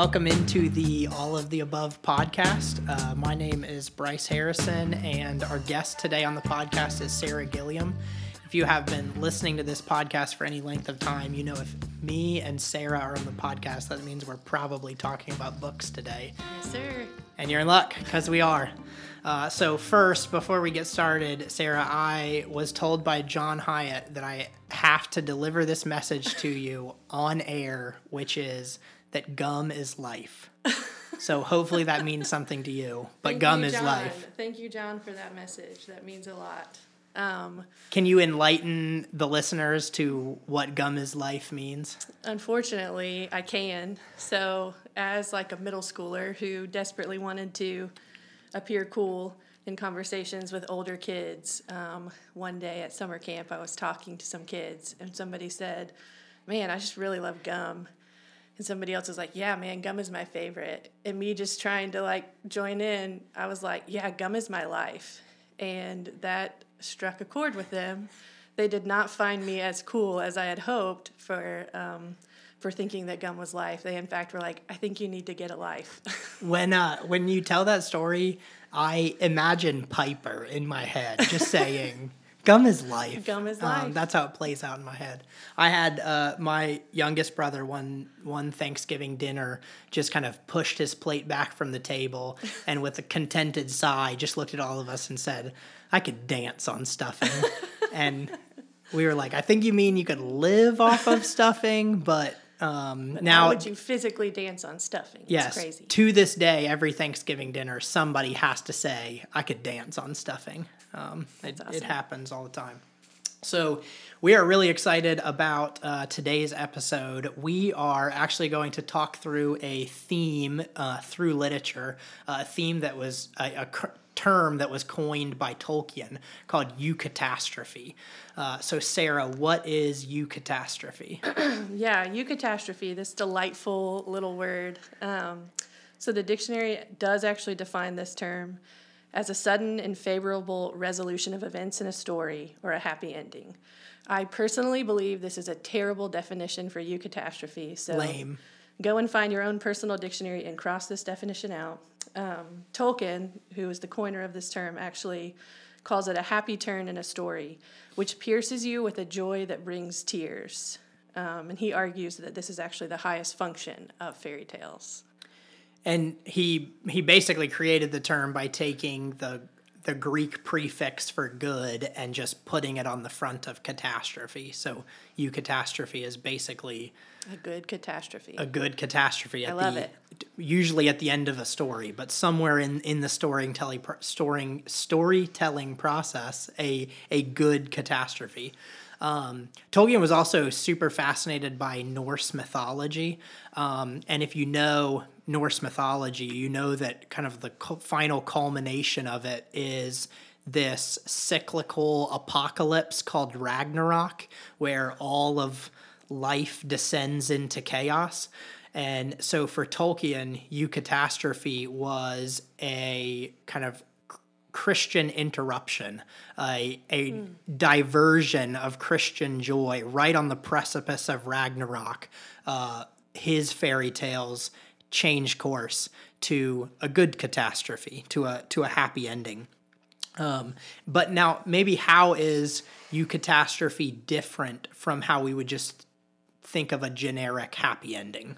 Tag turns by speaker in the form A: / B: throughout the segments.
A: Welcome into the All of the Above podcast. Uh, my name is Bryce Harrison, and our guest today on the podcast is Sarah Gilliam. If you have been listening to this podcast for any length of time, you know if me and Sarah are on the podcast, that means we're probably talking about books today.
B: Yes, sir.
A: And you're in luck because we are. Uh, so, first, before we get started, Sarah, I was told by John Hyatt that I have to deliver this message to you on air, which is that gum is life. So, hopefully, that means something to you. But
B: Thank
A: gum
B: you,
A: is life.
B: Thank you, John, for that message. That means a lot. Um,
A: Can you enlighten the listeners to what gum is life means?
B: unfortunately, I can. So, as like a middle schooler who desperately wanted to appear cool in conversations with older kids, um, one day at summer camp, I was talking to some kids, and somebody said, "Man, I just really love gum." And somebody else was like, "Yeah, man, gum is my favorite." And me just trying to like join in, I was like, "Yeah, gum is my life," and that struck a chord with them. They did not find me as cool as I had hoped for um, for thinking that gum was life. They in fact were like, "I think you need to get a life."
A: When uh, when you tell that story, I imagine Piper in my head just saying, "Gum is life."
B: Gum is
A: Um,
B: life.
A: that's how it plays out in my head. I had uh, my youngest brother one one Thanksgiving dinner just kind of pushed his plate back from the table and with a contented sigh just looked at all of us and said, "I could dance on stuffing," and we were like, "I think you mean you could live off of stuffing, but." Um,
B: How
A: now
B: would you physically dance on stuffing? It's
A: Yes.
B: crazy.
A: To this day, every Thanksgiving dinner, somebody has to say, I could dance on stuffing. Um, it, it happens all the time. So, we are really excited about uh, today's episode. We are actually going to talk through a theme uh, through literature, uh, a theme that was a, a cr- term that was coined by Tolkien called eucatastrophe. Uh, so, Sarah, what is eucatastrophe?
B: Yeah, eucatastrophe, this delightful little word. Um, so the dictionary does actually define this term as a sudden and favorable resolution of events in a story or a happy ending. I personally believe this is a terrible definition for eucatastrophe. So
A: Lame.
B: go and find your own personal dictionary and cross this definition out. Um, Tolkien, who is the coiner of this term, actually calls it a happy turn in a story, which pierces you with a joy that brings tears. Um, and he argues that this is actually the highest function of fairy tales.
A: And he he basically created the term by taking the the Greek prefix for good and just putting it on the front of catastrophe. So eucatastrophe is basically
B: A good catastrophe.
A: a good catastrophe. At
B: love
A: the,
B: it.
A: Usually at the end of a story, but somewhere in, in the storytelling pro- storing storytelling process, a a good catastrophe. Um, Tolkien was also super fascinated by Norse mythology, um, and if you know Norse mythology, you know that kind of the final culmination of it is this cyclical apocalypse called Ragnarok, where all of life descends into chaos. And so for Tolkien, eucatastrophe was a kind of Christian interruption, a, a diversion of Christian joy right on the precipice of Ragnarok. Uh, his fairy tales change course to a good catastrophe, to a to a happy ending. Um, but now, maybe how is eucatastrophe different from how we would just think of a generic happy ending?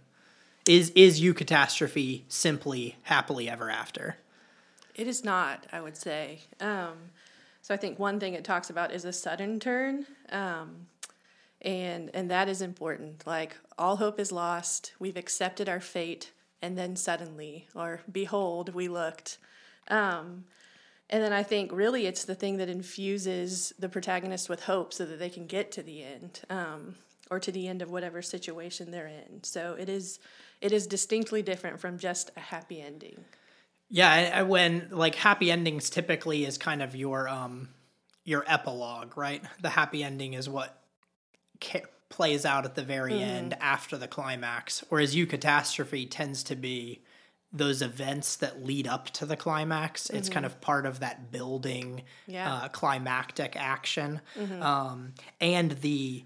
A: Is is eucatastrophe simply happily ever after?
B: It is not, I would say. Um, so I think one thing it talks about is a sudden turn, um, and and that is important. Like all hope is lost, we've accepted our fate, and then suddenly, or behold, we looked. Um, and then I think really it's the thing that infuses the protagonist with hope so that they can get to the end, um, or to the end of whatever situation they're in. So it is it is distinctly different from just a happy ending.
A: Yeah, when like happy endings typically is kind of your um your epilogue, right? The happy ending is what plays out at the very end after the climax, whereas eucatastrophe tends to be those events that lead up to the climax. It's kind of part of that building
B: Yeah.
A: uh, climactic action, um, and the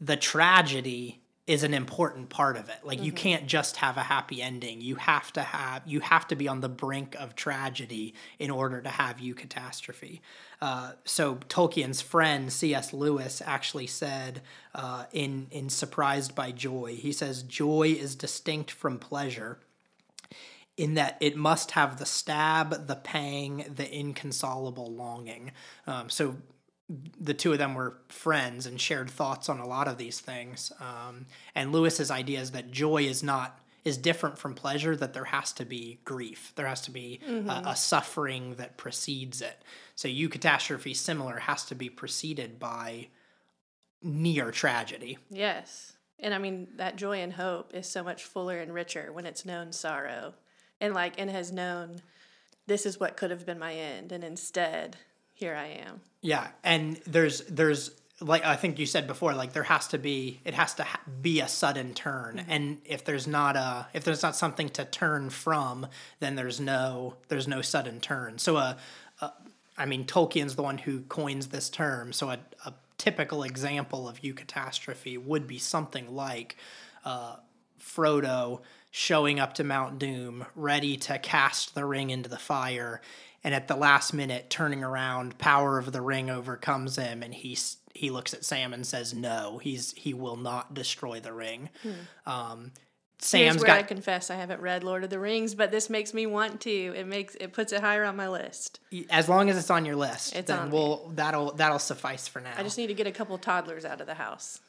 A: the tragedy is an important part of it. Like you can't just have a happy ending. You have to have you have to be on the brink of tragedy in order to have eucatastrophe. Uh, so Tolkien's friend C.S. Lewis actually said uh, in in Surprised by Joy, he says joy is distinct from pleasure in that it must have the stab, the pang, the inconsolable longing. Um, so the two of them were friends and shared thoughts on a lot of these things. Um, and Lewis's idea is that joy is not is different from pleasure. That there has to be grief. There has to be a, a suffering that precedes it. So eucatastrophe, similar, has to be preceded by near tragedy.
B: Yes. And I mean, that joy and hope is so much fuller and richer when it's known sorrow and like, and has known this is what could have been my end. And instead, here I am.
A: Yeah, and there's there's like I think you said before, like there has to be it has to ha- be a sudden turn, and if there's not a if there's not something to turn from, then there's no there's no sudden turn. So a, a I mean Tolkien's the one who coins this term. So a, a typical example of eucatastrophe would be something like uh, Frodo showing up to Mount Doom, ready to cast the ring into the fire, and at the last minute turning around, power of the ring overcomes him, and he he looks at Sam and says, "No, he's he will not destroy the ring." Um,
B: Here's
A: Sam's
B: where I confess I haven't read Lord of the Rings, but this makes me want to. It makes it puts it higher on my list.
A: as long as it's on your list,
B: It's
A: then
B: on
A: we'll that'll that'll suffice for now.
B: I just need to get a couple toddlers out of the house.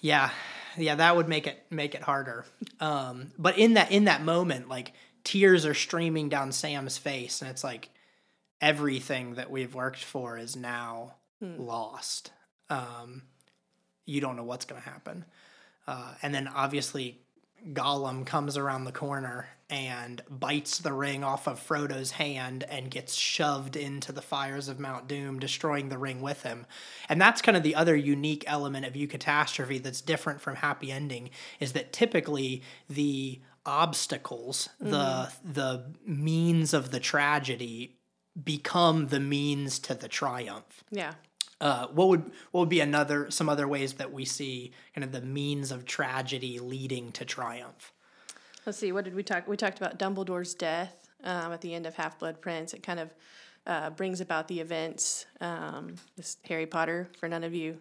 A: yeah yeah that would make it make it harder um but in that in that moment like tears are streaming down sam's face and it's like everything that we've worked for is now lost. Um you don't know what's going to happen. Uh, and then obviously Gollum comes around the corner and bites the ring off of Frodo's hand and gets shoved into the fires of Mount Doom, destroying the ring with him. And that's kind of the other unique element of Eucatastrophe that's different from Happy Ending is that typically the obstacles, the the means of the tragedy become the means to the triumph.
B: Yeah.
A: Uh, what would what would be another some other ways that we see kind of the means of tragedy leading to triumph?
B: Let's see. What did we talk? We talked about Dumbledore's death um, at the end of Half Blood Prince. It kind of uh, brings about the events. Um, this Harry Potter. For none of you,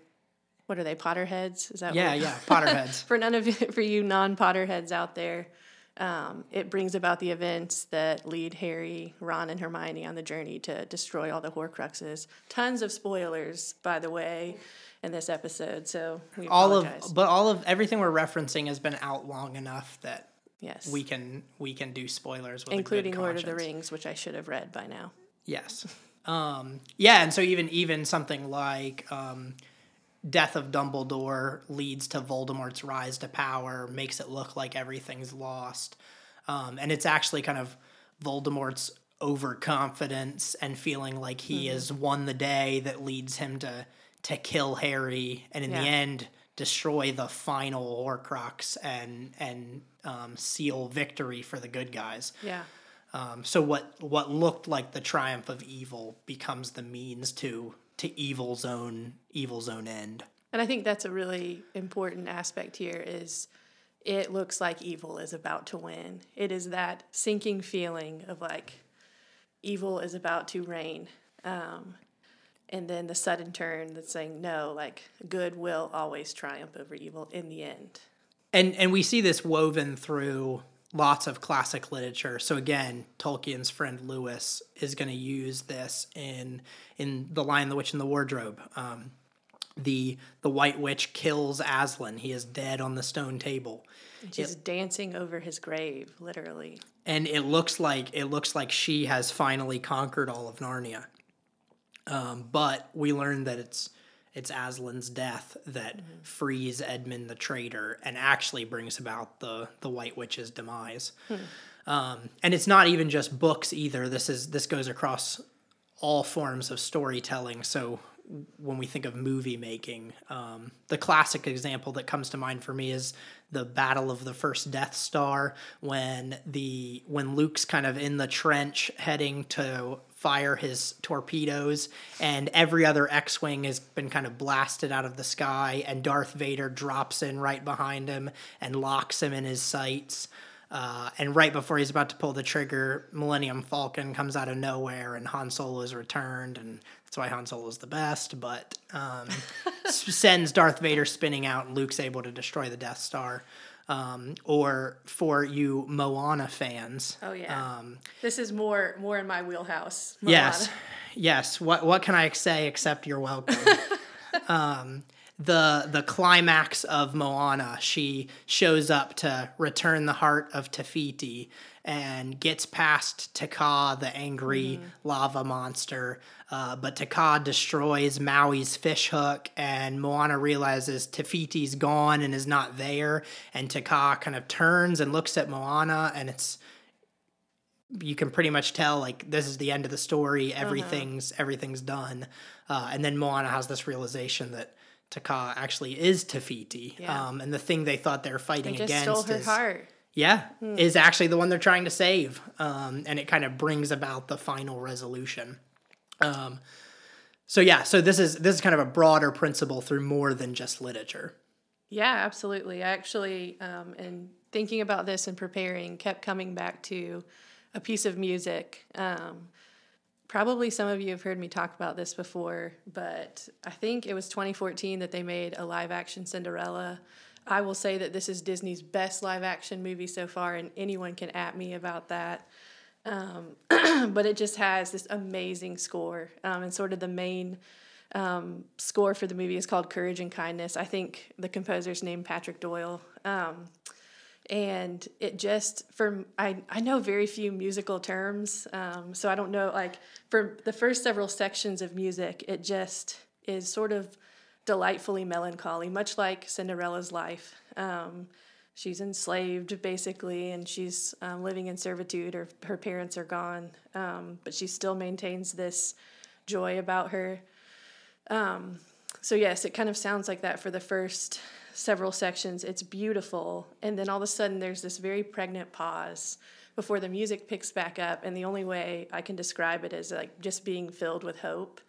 B: what are they? Potterheads? Is that what
A: Yeah,
B: what,
A: yeah, Potterheads.
B: for none of you, for you non-Potterheads out there, um, it brings about the events that lead Harry, Ron, and Hermione on the journey to destroy all the Horcruxes. Tons of spoilers, by the way, in this episode. So we
A: all
B: apologize.
A: of but all of everything we're referencing has been out long enough that
B: yes,
A: we can we can do spoilers with
B: including Lord of the. Rings, which I should have read by now.
A: Yes. Um, yeah, and so even even something like um, Death of Dumbledore leads to Voldemort's rise to power, makes it look like everything's lost, um, and it's actually kind of Voldemort's overconfidence and feeling like he has won the day that leads him to to kill Harry, and in
B: Yeah.
A: the end destroy the final Horcrux and and um, seal victory for the good guys.
B: Yeah.
A: Um, so what what looked like the triumph of evil becomes the means to to evil's own evil's own end.
B: And I think that's a really important aspect here is it looks like evil is about to win. It is that sinking feeling of like evil is about to reign. Um, and then the sudden turn that's saying no, like good will always triumph over evil in the end.
A: And and we see this woven through lots of classic literature. So again, Tolkien's friend Lewis is going to use this in in the Lion, the Witch, and the Wardrobe. Um, the the White Witch kills Aslan. He is dead on the stone table.
B: She's dancing over his grave, literally.
A: and it looks like it looks like she has finally conquered all of Narnia. Um, but we learn that it's it's Aslan's death that frees Edmund the traitor and actually brings about the the White Witch's demise. Um, and it's not even just books either. This is this goes across all forms of storytelling. So when we think of movie making, um, the classic example that comes to mind for me is the Battle of the First Death Star when the when Luke's kind of in the trench heading to fire his torpedoes, and every other X Wing has been kind of blasted out of the sky, and Darth Vader drops in right behind him and locks him in his sights. Uh, and right before he's about to pull the trigger, Millennium Falcon comes out of nowhere, and Han Solo is returned, and that's why Han Solo is the best. But um, sends Darth Vader spinning out, and Luke's able to destroy the Death Star. Um, or for you Moana fans,
B: Oh yeah.
A: um,
B: this is more more in my wheelhouse.
A: Yes, yes. What what can I say except you're welcome? um, the the climax of Moana, she shows up to return the heart of Te Fiti and gets past Te Ka, the angry lava monster. Uh, but Te Ka destroys Maui's fishhook, and Moana realizes Te Fiti's gone and is not there. And Te Ka kind of turns and looks at Moana, and it's you can pretty much tell like this is the end of the story. Everything's everything's done, uh, and then Moana has this realization that Te Ka actually is Te Fiti,
B: Yeah.
A: um, and the thing they thought they were
B: They
A: fighting
B: just
A: against
B: stole her
A: is
B: heart.
A: yeah is actually the one they're trying to save, um, and it kind of brings about the final resolution. Um, so yeah, so this is this is kind of a broader principle through more than just literature.
B: Yeah, absolutely. I actually, um, in thinking about this and preparing, kept coming back to a piece of music. Um, probably some of you have heard me talk about this before, but I think it was 2014 that they made a live action Cinderella. I will say that this is Disney's best live action movie so far, and anyone can at me about that. Um, but it just has this amazing score, um, and sort of the main um, score for the movie is called Courage and Kindness. I think the composer's named Patrick Doyle. And it just for I, I know very few musical terms um, so i don't know like for the first several sections of music it just is sort of delightfully melancholy much like cinderella's life. Um, she's enslaved basically and she's um, living in servitude or her parents are gone um, but she still maintains this joy about her. Um, so yes, it kind of sounds like that for the first several sections. It's beautiful, and then all of a sudden there's this very pregnant pause before the music picks back up, and the only way I can describe it is like just being filled with hope.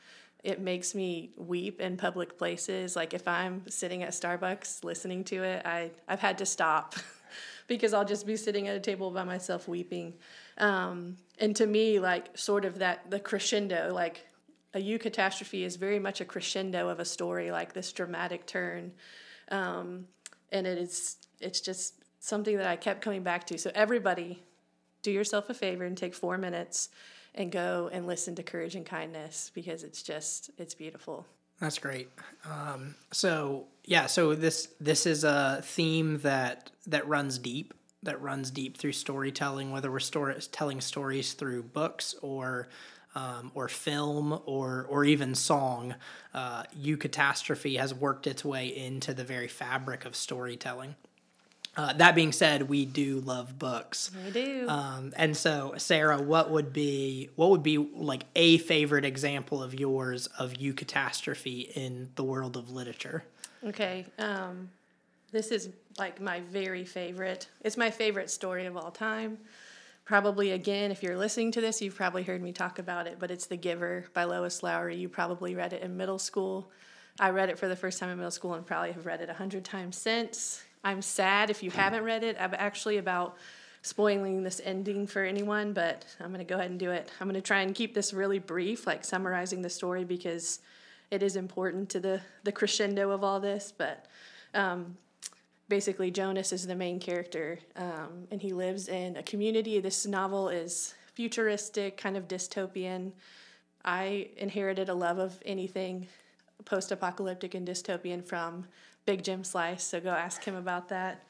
B: It makes me weep in public places. Like if I'm sitting at Starbucks listening to it, I I've had to stop because I'll just be sitting at a table by myself weeping. Um, and to me, like sort of that the crescendo, like a eucatastrophe is very much a crescendo of a story, like this dramatic turn, um, and it is it's just something that I kept coming back to. So everybody, do yourself a favor and take four minutes and go and listen to Courage and Kindness because it's just it's beautiful.
A: That's great. Um, so yeah, so this this is a theme that that runs deep, that runs deep through storytelling, whether we're story, telling stories through books or um, or film or or even song. Uh, eucatastrophe has worked its way into the very fabric of storytelling. Uh, that being said, we do love books.
B: I do.
A: Um, and so, Sarah, what would be what would be like a favorite example of yours of eucatastrophe in the world of literature?
B: Okay. Um, this is like my very favorite. It's my favorite story of all time. Probably again, if you're listening to this, you've probably heard me talk about it, but it's The Giver by Lois Lowry. You probably read it in middle school. I read it for the first time in middle school and probably have read it a hundred times since. I'm sad if you haven't read it. I'm actually about spoiling this ending for anyone, but I'm going to go ahead and do it. I'm going to try and keep this really brief, like summarizing the story because it is important to the, the crescendo of all this. But um, basically, Jonas is the main character, um, and he lives in a community. This novel is futuristic, kind of dystopian. I inherited a love of anything post apocalyptic and dystopian from Big Jim Slice, so go ask him about that.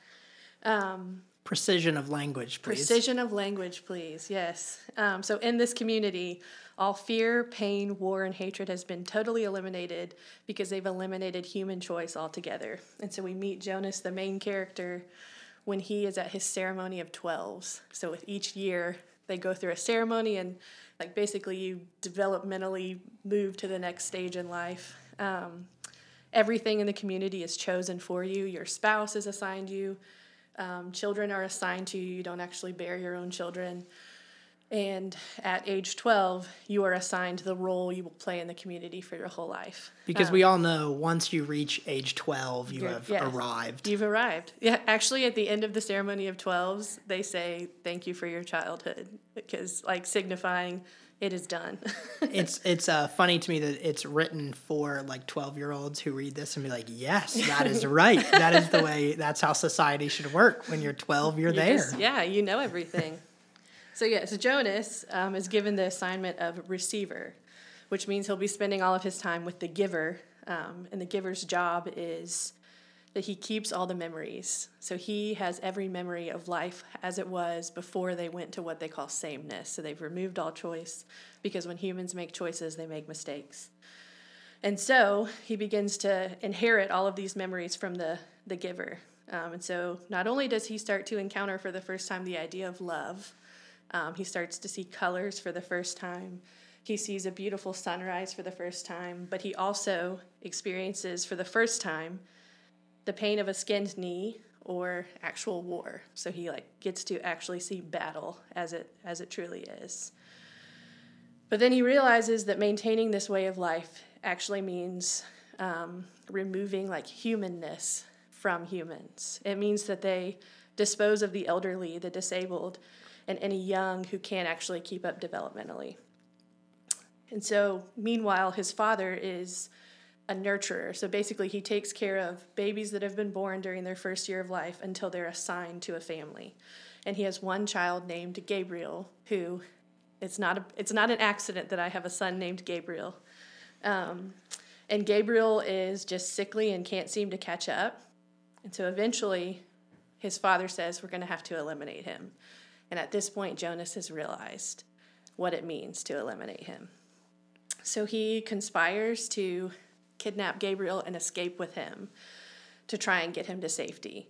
B: Um,
A: Precision of language, please.
B: Precision of language, please. Yes. Um, so, in this community, all fear, pain, war, and hatred has been totally eliminated because they've eliminated human choice altogether. And so, we meet Jonas, the main character, when he is at his ceremony of 12s. So, with each year, they go through a ceremony and, like, basically, you developmentally move to the next stage in life. Um, everything in the community is chosen for you, your spouse is assigned you. Um, children are assigned to you. You don't actually bear your own children. And at age 12, you are assigned the role you will play in the community for your whole life.
A: Because um, we all know once you reach age 12, you have yes, arrived.
B: You've arrived. Yeah, actually, at the end of the ceremony of 12s, they say, Thank you for your childhood, because, like, signifying it is done.
A: it's it's uh, funny to me that it's written for like 12 year olds who read this and be like, Yes, that is right. that is the way, that's how society should work. When you're 12, you're, you're there. Just,
B: yeah, you know everything. So, yeah, so Jonas um, is given the assignment of receiver, which means he'll be spending all of his time with the giver. Um, and the giver's job is that he keeps all the memories. So he has every memory of life as it was before they went to what they call sameness. So they've removed all choice because when humans make choices, they make mistakes. And so he begins to inherit all of these memories from the, the giver. Um, and so not only does he start to encounter for the first time the idea of love, um, he starts to see colors for the first time. He sees a beautiful sunrise for the first time, but he also experiences for the first time the pain of a skinned knee or actual war. So he like gets to actually see battle as it as it truly is. But then he realizes that maintaining this way of life actually means um, removing like humanness from humans. It means that they dispose of the elderly, the disabled, and any young who can't actually keep up developmentally. And so, meanwhile, his father is a nurturer. So basically, he takes care of babies that have been born during their first year of life until they're assigned to a family. And he has one child named Gabriel, who it's not a, it's not an accident that I have a son named Gabriel. Um, and Gabriel is just sickly and can't seem to catch up. And so eventually, his father says, We're going to have to eliminate him. And at this point, Jonas has realized what it means to eliminate him. So he conspires to kidnap Gabriel and escape with him to try and get him to safety.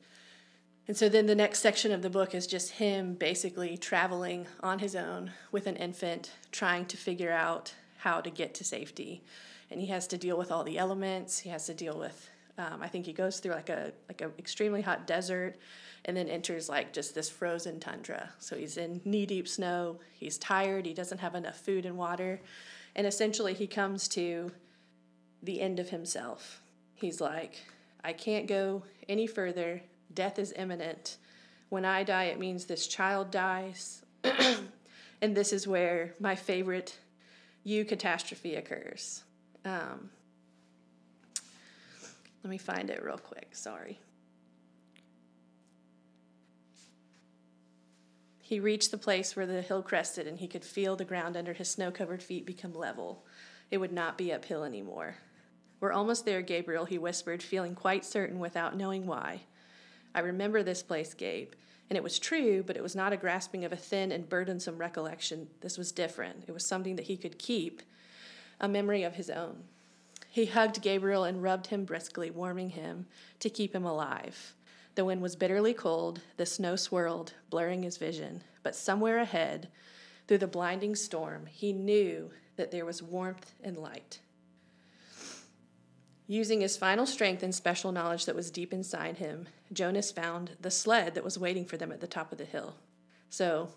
B: And so then the next section of the book is just him basically traveling on his own with an infant, trying to figure out how to get to safety. And he has to deal with all the elements. He has to deal with, um, I think he goes through like a like an extremely hot desert and then enters like just this frozen tundra. So he's in knee deep snow, he's tired, he doesn't have enough food and water, and essentially he comes to the end of himself. He's like, I can't go any further, death is imminent. When I die, it means this child dies. and this is where my favorite eucatastrophe occurs. Um, let me find it real quick, sorry. He reached the place where the hill crested and he could feel the ground under his snow covered feet become level. It would not be uphill anymore. We're almost there, Gabriel, he whispered, feeling quite certain without knowing why. I remember this place, Gabe. And it was true, but it was not a grasping of a thin and burdensome recollection. This was different. It was something that he could keep, a memory of his own. He hugged Gabriel and rubbed him briskly, warming him to keep him alive. The wind was bitterly cold, the snow swirled, blurring his vision. But somewhere ahead, through the blinding storm, he knew that there was warmth and light. Using his final strength and special knowledge that was deep inside him, Jonas found the sled that was waiting for them at the top of the hill. So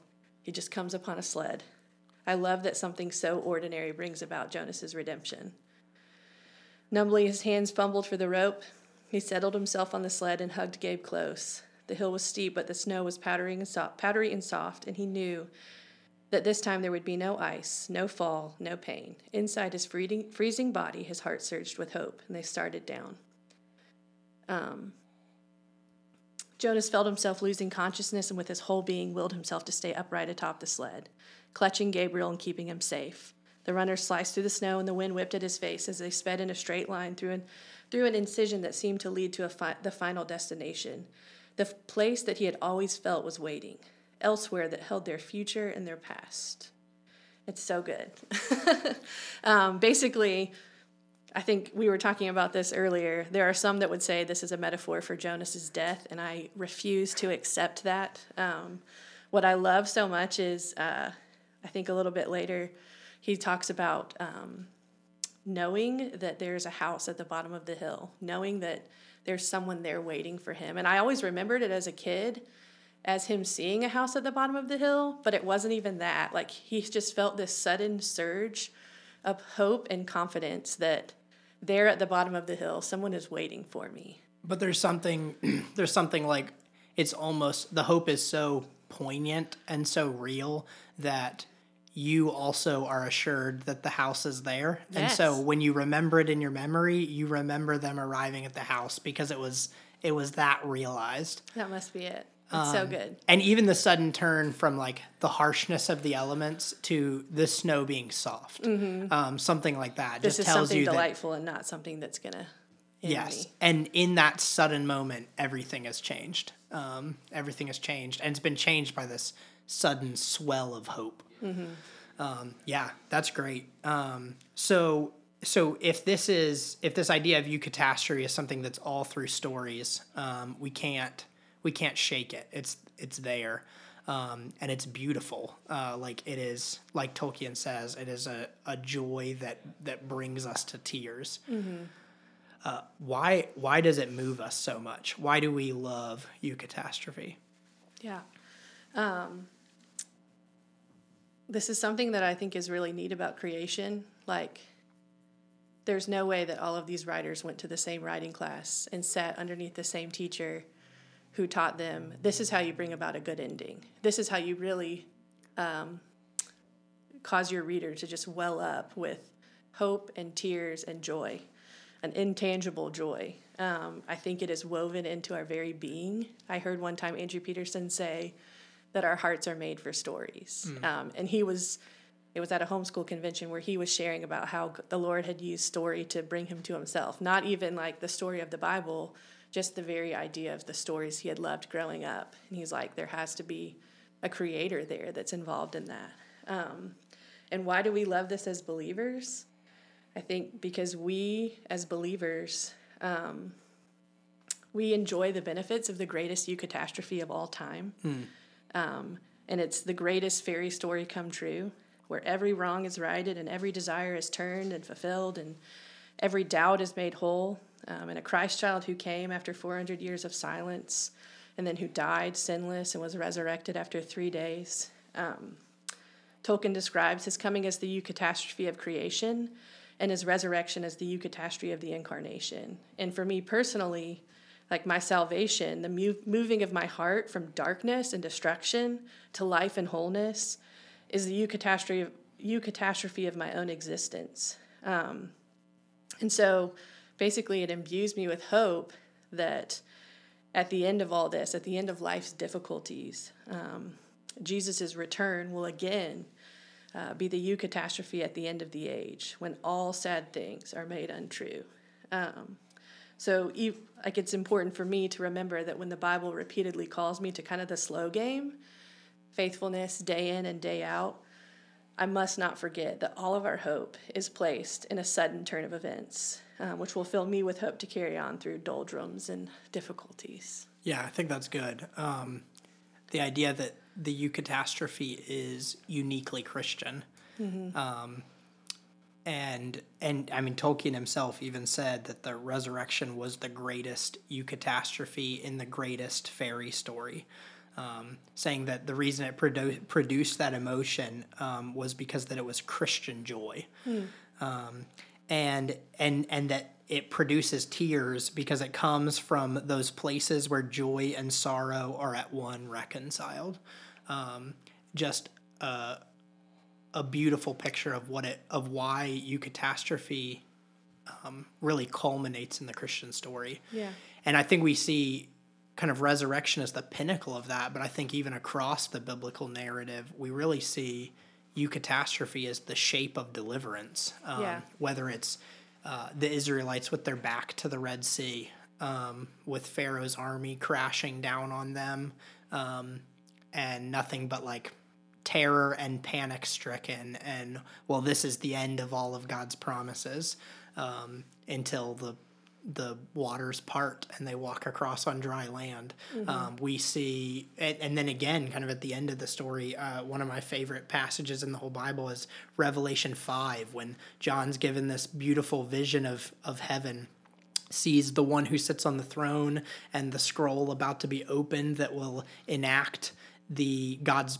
B: he just comes upon a sled. I love that something so ordinary brings about Jonas's redemption. Numbly, his hands fumbled for the rope, he settled himself on the sled and hugged Gabe close. The hill was steep, but the snow was powdery and soft, powdery and soft, and he knew that this time there would be no ice, no fall, no pain. Inside his freezing, body, his heart surged with hope, and they started down. Um, Jonas felt himself losing consciousness and with his whole being willed himself to stay upright atop the sled, clutching Gabriel and keeping him safe. The runner sliced through the snow and the wind whipped at his face as they sped in a straight line through an through an incision that seemed to lead to fi- the final destination, the f- place that he had always felt was waiting, elsewhere that held their future and their past. It's so good. um, basically, I think we were talking about this earlier. There are some that would say this is a metaphor for Jonas's death, and I refuse to accept that. Um, what I love so much is, uh, I think a little bit later, he talks about um, knowing that there's a house at the bottom of the hill, knowing that there's someone there waiting for him. And I always remembered it as a kid as him seeing a house at the bottom of the hill, but it wasn't even that. Like he just felt this sudden surge of hope and confidence that there at the bottom of the hill, someone is waiting for me.
A: But there's something there's something like it's almost the hope is so poignant and so real that you also are assured that the house is there. And so when you remember it in your memory, you remember them arriving at the house because it was it was that realized.
B: That must be it. It's so good.
A: And even the sudden turn from like the harshness of the elements to the snow being soft, um, something like that,
B: Mm-hmm. This
A: just
B: is
A: tells
B: something
A: you that
B: delightful and not something that's gonna
A: yes.
B: me.
A: And in that sudden moment, everything has changed. Um, everything has changed, and it's been changed by this sudden swell of hope. Um, yeah, that's great. Um, so, so if this is if this idea of eucatastrophe is something that's all through stories, um, we can't we can't shake it. It's it's there, um, and it's beautiful. Uh, like it is, like Tolkien says, it is a, a joy that that brings us to tears. Uh, why why does it move us so much? Why do we love eucatastrophe?
B: Yeah. Um, this is something that I think is really neat about creation. Like, there's no way that all of these writers went to the same writing class and sat underneath the same teacher who taught them this is how you bring about a good ending. This is how you really um, cause your reader to just well up with hope and tears and joy, an intangible joy. Um, I think it is woven into our very being. I heard one time Andrew Peterson say that our hearts are made for stories. Um, and he was, it was at a homeschool convention where he was sharing about how the Lord had used story to bring him to himself. Not even like the story of the Bible, just the very idea of the stories he had loved growing up. And he's like, there has to be a creator there that's involved in that. Um, and why do we love this as believers? I think because we, as believers, um, we enjoy the benefits of the greatest eucatastrophe of all time. Um, and it's the greatest fairy story come true, where every wrong is righted and every desire is turned and fulfilled and every doubt is made whole. Um, and a Christ child who came after 400 years of silence and then who died sinless and was resurrected after three days. Um, Tolkien describes his coming as the eucatastrophe of creation and his resurrection as the eucatastrophe of the incarnation. And for me personally, like my salvation, the moving of my heart from darkness and destruction to life and wholeness is the eucatastrophe of, eucatastrophe of my own existence. Um, and so basically, it imbues me with hope that at the end of all this, at the end of life's difficulties, um, Jesus' return will again uh, be the eucatastrophe at the end of the age when all sad things are made untrue. Um, so, ev- like, it's important for me to remember that when the Bible repeatedly calls me to kind of the slow game, faithfulness day in and day out, I must not forget that all of our hope is placed in a sudden turn of events, um, which will fill me with hope to carry on through doldrums and difficulties.
A: Yeah, I think that's good. Um, the idea that the eucatastrophe is uniquely Christian. Um, and and I mean Tolkien himself even said that the resurrection was the greatest eucatastrophe in the greatest fairy story. Um, saying that the reason it produ- produced that emotion um, was because that it was Christian joy, um, and and and that it produces tears because it comes from those places where joy and sorrow are at one reconciled. Um, just a, a beautiful picture of what it of why eucatastrophe um, really culminates in the Christian story.
B: Yeah.
A: And I think we see kind of resurrection is the pinnacle of that, but I think even across the biblical narrative, we really see eucatastrophe as the shape of deliverance. Um,
B: Yeah.
A: Whether it's uh, the Israelites with their back to the Red Sea, um, with Pharaoh's army crashing down on them, um, and nothing but like terror and panic stricken, and well, this is the end of all of God's promises um, until the the waters part and they walk across on dry land. Um, we see, and, and then again, kind of at the end of the story, uh, one of my favorite passages in the whole Bible is Revelation 5, when John's given this beautiful vision of, of heaven sees the one who sits on the throne and the scroll about to be opened that will enact the God's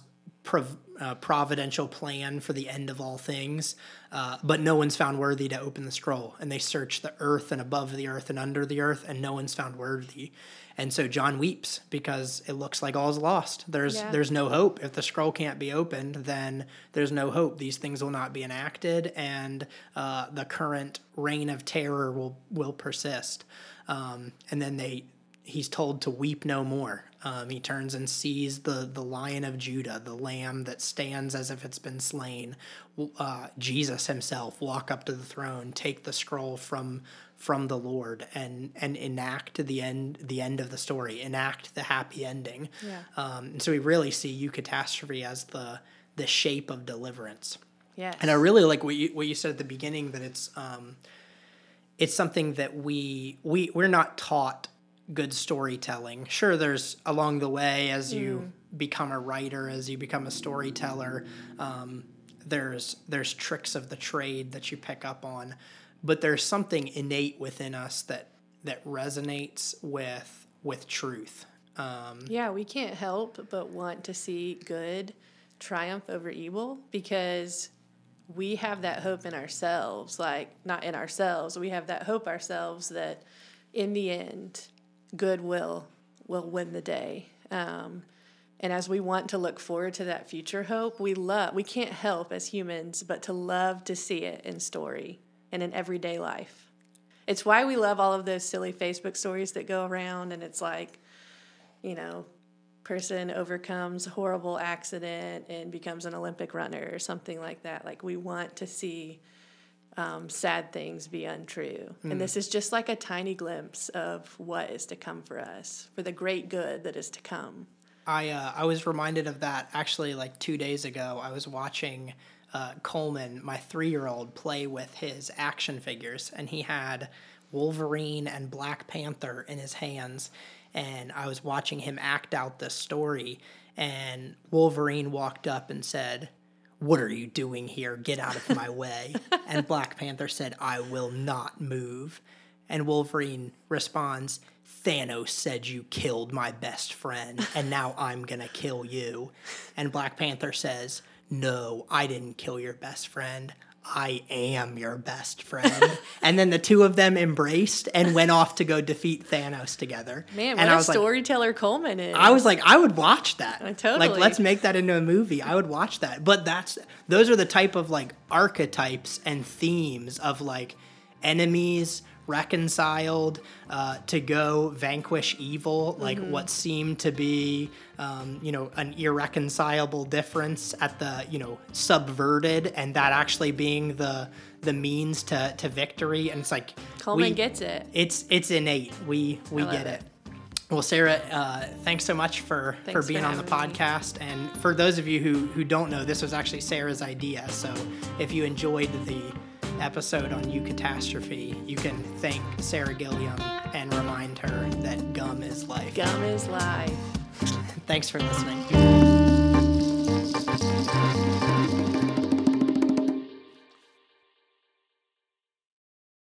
A: prov- uh, providential plan for the end of all things. Uh, but no one's found worthy to open the scroll. And they search the earth and above the earth and under the earth, and no one's found worthy. And so John weeps because it looks like all's lost. There's
B: Yeah.
A: there's no hope. If the scroll can't be opened, then there's no hope. These things will not be enacted, and uh, the current reign of terror will will persist. Um, and then they he's told to weep no more. Um, he turns and sees the the Lion of Judah, the Lamb that stands as if it's been slain. Uh, Jesus himself walk up to the throne, take the scroll from from the Lord, and and enact the end the end of the story, enact the happy ending.
B: Yeah.
A: Um, and so we really see eucatastrophe as the the shape of deliverance.
B: Yes.
A: And I really like what you what you said at the beginning that it's um, it's something that we we we're not taught good storytelling. Sure, there's along the way as you become a writer, as you become a storyteller, um, there's there's tricks of the trade that you pick up on, but there's something innate within us that that resonates with with truth. Um,
B: Yeah, we can't help but want to see good triumph over evil because we have that hope in ourselves. Like, not in ourselves, we have that hope ourselves that in the end, good will will win the day. Um, and as we want to look forward to that future hope, we love we can't help as humans but to love to see it in story and in everyday life. It's why we love all of those silly Facebook stories that go around and it's like you know, person overcomes horrible accident and becomes an Olympic runner or something like that. Like we want to see um, sad things be untrue. And this is just like a tiny glimpse of what is to come for us, for the great good that is to come.
A: I uh, I was reminded of that actually like two days ago. I was watching uh, Coleman, my three year old, play with his action figures, and he had Wolverine and Black Panther in his hands, and I was watching him act out this story, and Wolverine walked up and said. What are you doing here? Get out of my way. and Black Panther said, I will not move. And Wolverine responds, Thanos said you killed my best friend, and now I'm gonna kill you. And Black Panther says, No, I didn't kill your best friend. I am your best friend. and then the two of them embraced and went off to go defeat Thanos together.
B: Man, what
A: and
B: a
A: I was like,
B: storyteller Coleman is.
A: I was like, I would watch that.
B: Uh, totally.
A: Like, let's make that into a movie. I would watch that. But that's those are the type of like archetypes and themes of like enemies reconciled uh, to go vanquish evil, like
B: Mm-hmm.
A: what seemed to be, um, you know, an irreconcilable difference at the, you know, subverted, and that actually being the the means to to victory. And it's like
B: Coleman
A: we-
B: gets it.
A: it's it's innate. We we get
B: it.
A: it. Well, Sarah, uh, thanks so much for
B: Thanks
A: for
B: for
A: being on the
B: having me.
A: podcast. And for those of you who who don't know, this was actually Sarah's idea. So if you enjoyed the episode on Eucatastrophe, you can thank Sarah Gilliam and remind her that gum is life.
B: Gum is life.
A: Thanks for listening.